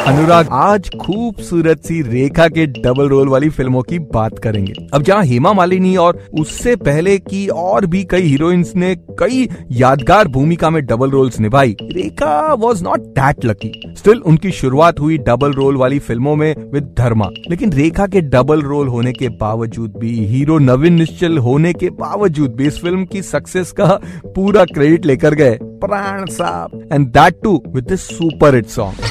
अनुराग, आज खूबसूरत सी रेखा के डबल रोल वाली फ़िल्मों की बात करेंगे। अब जहाँ हेमा मालिनी और उससे पहले की और भी कई हीरोइंस ने कई यादगार भूमिका में डबल रोल्स निभाई, Rekha was not that lucky still उनकी शुरुआत हुई डबल रोल वाली फ़िल्मों में विद धर्मा। लेकिन रेखा के डबल रोल होने के बावजूद भी, हीरो नवीन निश्चल होने के बावजूद भी इस फ़िल्म की सक्सेस का पूरा क्रेडिट लेकर गए प्राण साहब। And that too with super hit song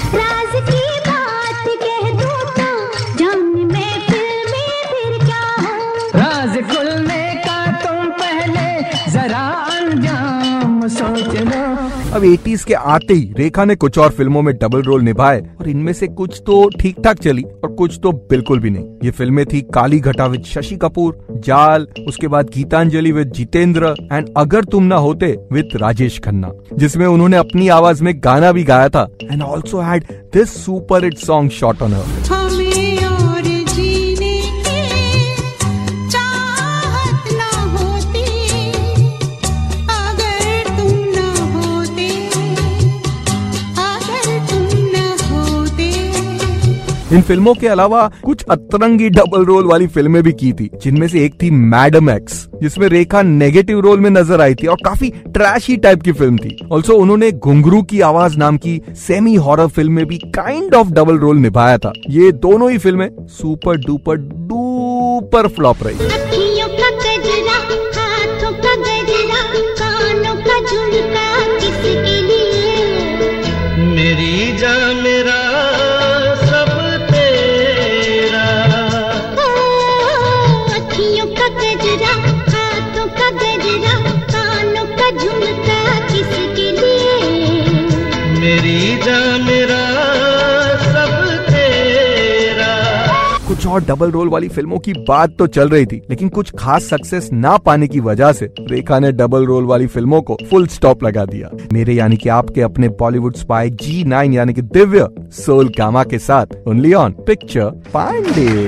राज खुलने का तुम पहले जरा अंजाम सोच लो। अब 80s के आते ही रेखा ने कुछ और फ़िल्मों में डबल रोल निभाए और इनमें से कुछ तो ठीक ठाक चली और कुछ तो बिल्कुल भी नहीं। ये फ़िल्में थी काली घटा विद शशि कपूर जाल उसके बाद गीतांजलि विद जितेंद्र एंड अगर तुम ना होते विद राजेश खन्ना जिसमें उन्होंने अपनी आवाज़ में गाना भी गाया था। And also had this super hit song shot on her इन फ़िल्मों के अलावा कुछ अतरंगी डबल रोल वाली फ़िल्में भी की थी, जिनमें से एक थी मैडम एक्स जिसमें रेखा नेगेटिव रोल में नज़र आई थी और काफ़ी ट्रैशी टाइप की फ़िल्म थी। ऑल्सो उन्होंने घुंगरू की आवाज़ नाम की सेमी हॉरर फ़िल्म में भी काइंड ऑफ़ डबल रोल निभाया था। ये दोनों ही फ़िल्में सुपर डुपर डूपर फ्लॉप रही। मेरी जान मेरा सब तेरा। कुछ और डबल रोल वाली फ़िल्मों की बात तो चल रही थी लेकिन कुछ खास सक्सेस ना पाने की वजह से रेखा ने डबल रोल वाली फ़िल्मों को फुल स्टॉप लगा दिया। मेरे यानी कि आपके अपने बॉलीवुड स्पाई जी नाइन यानी कि दिव्य सोल गामा के साथ ओनली ऑन पिक्चर पांडे